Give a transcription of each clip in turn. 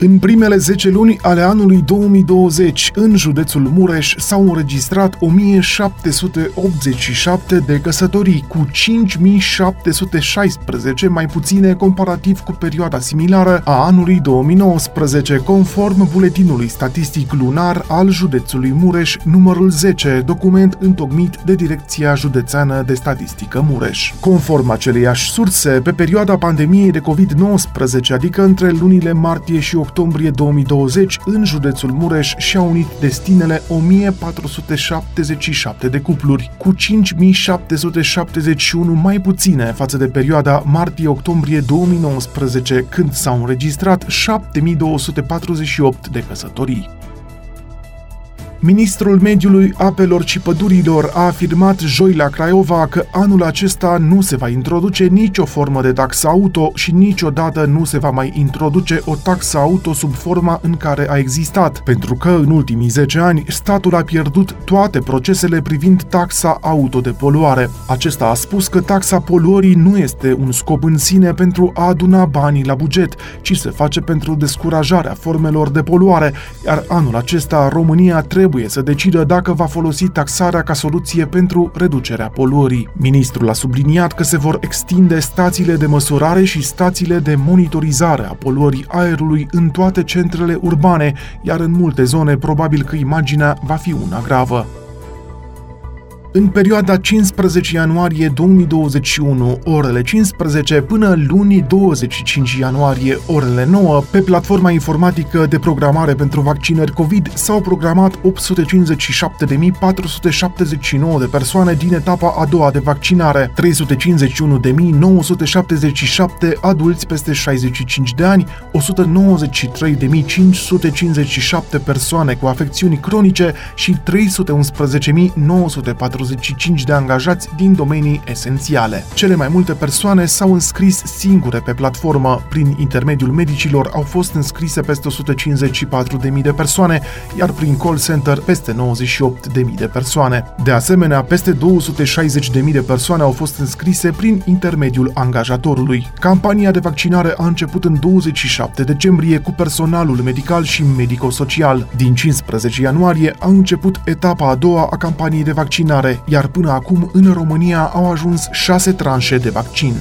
în primele 10 luni ale anului 2020, în județul Mureș s-au înregistrat 1787 de căsătorii, cu 5716 mai puține comparativ cu perioada similară a anului 2019, conform buletinului statistic lunar al județului Mureș, numărul 10, document întocmit de Direcția Județeană de Statistică Mureș. Conform aceleiași surse, pe perioada pandemiei de COVID-19, adică între lunile martie și octombrie 2020, în județul Mureș și-au unit destinele 1477 de cupluri, cu 5771 mai puține față de perioada martie-octombrie 2019, când s-au înregistrat 7248 de căsătorii. Ministrul Mediului, Apelor și Pădurilor a afirmat joi la Craiova că anul acesta nu se va introduce nicio formă de taxă auto și niciodată nu se va mai introduce o taxă auto sub forma în care a existat, pentru că în ultimii 10 ani statul a pierdut toate procesele privind taxa auto de poluare. Acesta a spus că taxa poluării nu este un scop în sine pentru a aduna banii la buget, ci se face pentru descurajarea formelor de poluare, iar anul acesta România trebuie trebuie să decidă dacă va folosi taxarea ca soluție pentru reducerea poluării. Ministrul a subliniat că se vor extinde stațiile de măsurare și stațiile de monitorizare a poluării aerului în toate centrele urbane, iar în multe zone probabil că imaginea va fi una gravă. În perioada 15 ianuarie 2021, orele 15 până luni 25 ianuarie, orele 9, pe platforma informatică de programare pentru vaccinări COVID s-au programat 857.479 de persoane din etapa a doua de vaccinare, 351.977 adulți peste 65 de ani, 193.557 persoane cu afecțiuni cronice și 311.940 45 de angajați din domenii esențiale. Cele mai multe persoane s-au înscris singure pe platformă. Prin intermediul medicilor au fost înscrise peste 154.000 de persoane, iar prin call center peste 98.000 de persoane. De asemenea, peste 260.000 de persoane au fost înscrise prin intermediul angajatorului. Campania de vaccinare a început în 27 decembrie cu personalul medical și medico-social. Din 15 ianuarie a început etapa a doua a campaniei de vaccinare care, iar până acum în România au ajuns șase tranșe de vaccin.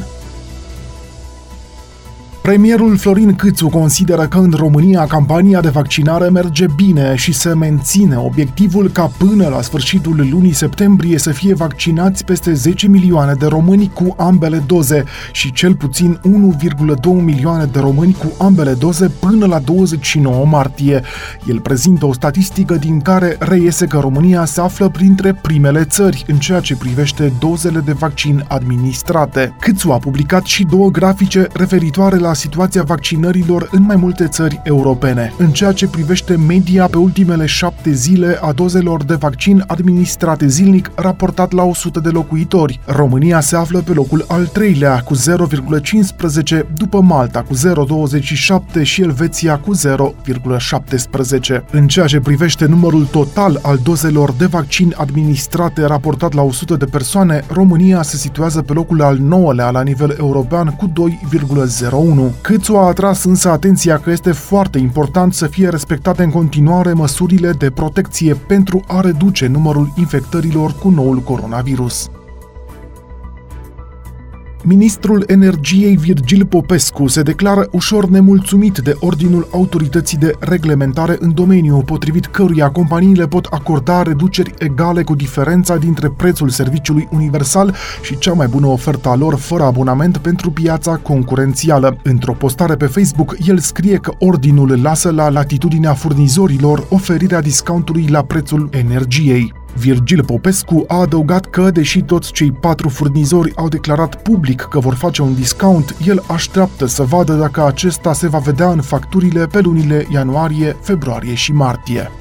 Premierul Florin Câțu consideră că în România campania de vaccinare merge bine și se menține obiectivul ca până la sfârșitul lunii septembrie să fie vaccinați peste 10 milioane de români cu ambele doze și cel puțin 1,2 milioane de români cu ambele doze până la 29 martie. El prezintă o statistică din care reiese că România se află printre primele țări în ceea ce privește dozele de vaccin administrate. Câțu a publicat și două grafice referitoare la situația vaccinărilor în mai multe țări europene, în ceea ce privește media pe ultimele șapte zile a dozelor de vaccin administrate zilnic raportat la 100 de locuitori. România se află pe locul al treilea cu 0,15, după Malta cu 0,27 și Elveția cu 0,17. În ceea ce privește numărul total al dozelor de vaccin administrate raportat la 100 de persoane, România se situează pe locul al 9-lea la nivel european cu 2,01. Câțu a atras însă atenția că este foarte important să fie respectate în continuare măsurile de protecție pentru a reduce numărul infectărilor cu noul coronavirus. Ministrul Energiei Virgil Popescu se declară ușor nemulțumit de ordinul autorității de reglementare în domeniu, potrivit căruia companiile pot acorda reduceri egale cu diferența dintre prețul serviciului universal și cea mai bună ofertă a lor fără abonament pentru piața concurențială. Într-o postare pe Facebook, el scrie că ordinul lasă la latitudinea furnizorilor oferirea discountului la prețul energiei. Virgil Popescu a adăugat că, deși toți cei patru furnizori au declarat public că vor face un discount, el așteaptă să vadă dacă acesta se va vedea în facturile pe lunile ianuarie, februarie și martie.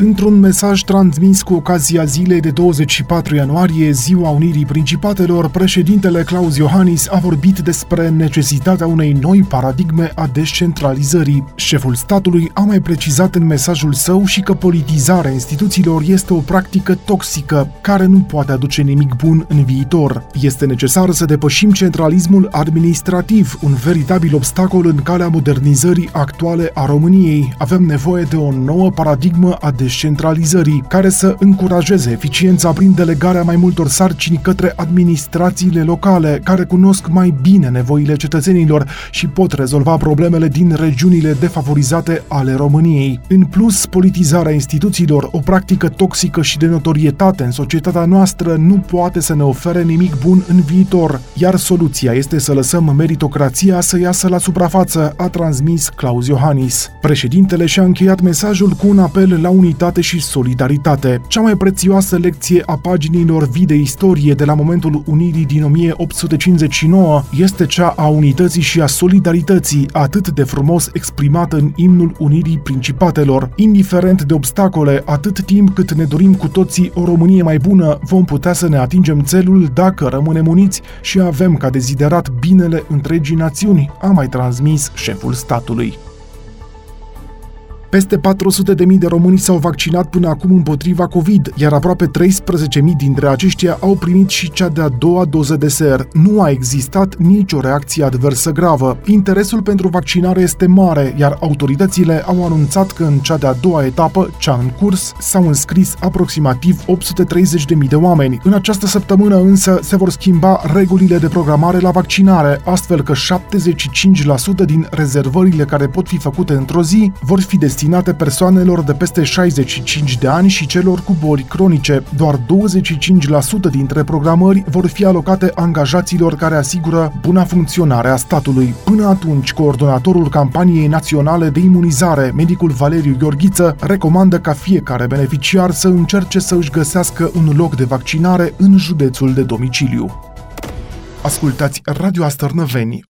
Într-un mesaj transmis cu ocazia zilei de 24 ianuarie, Ziua Unirii Principatelor, președintele Claus Iohannis a vorbit despre necesitatea unei noi paradigme a descentralizării. Șeful statului a mai precizat în mesajul său și că politizarea instituțiilor este o practică toxică care nu poate aduce nimic bun în viitor. Este necesar să depășim centralismul administrativ, un veritabil obstacol în calea modernizării actuale a României. Avem nevoie de o nouă paradigmă a descentralizării, care să încurajeze eficiența prin delegarea mai multor sarcini către administrațiile locale, care cunosc mai bine nevoile cetățenilor și pot rezolva problemele din regiunile defavorizate ale României. În plus, politizarea instituțiilor, o practică toxică și de notorietate în societatea noastră, nu poate să ne ofere nimic bun în viitor, iar soluția este să lăsăm meritocrația să iasă la suprafață, a transmis Claus Iohannis. Președintele și-a încheiat mesajul cu un apel la unitate și solidaritate. Cea mai prețioasă lecție a paginilor vii de istorie de la momentul unirii din 1859 este cea a unității și a solidarității, atât de frumos exprimată în imnul unirii principatelor. Indiferent de obstacole, atât timp cât ne dorim cu toții o Românie mai bună, vom putea să ne atingem țelul dacă rămânem uniți și avem ca deziderat binele întregii națiuni, a mai transmis șeful statului. Peste 400.000 de români s-au vaccinat până acum împotriva COVID, iar aproape 13.000 dintre aceștia au primit și cea de-a doua doză de ser. Nu a existat nicio reacție adversă gravă. Interesul pentru vaccinare este mare, iar autoritățile au anunțat că în cea de-a doua etapă, cea în curs, s-au înscris aproximativ 830.000 de oameni. În această săptămână însă se vor schimba regulile de programare la vaccinare, astfel că 75% din rezervările care pot fi făcute într-o zi vor fi destinate destinate persoanelor de peste 65 de ani și celor cu boli cronice. Doar 25% dintre programări vor fi alocate angajaților care asigură buna funcționare a statului. Până atunci, coordonatorul campaniei naționale de imunizare, medicul Valeriu Gheorghiță, recomandă ca fiecare beneficiar să încerce să își găsească un loc de vaccinare în județul de domiciliu. Ascultați Radio Astărnăveni,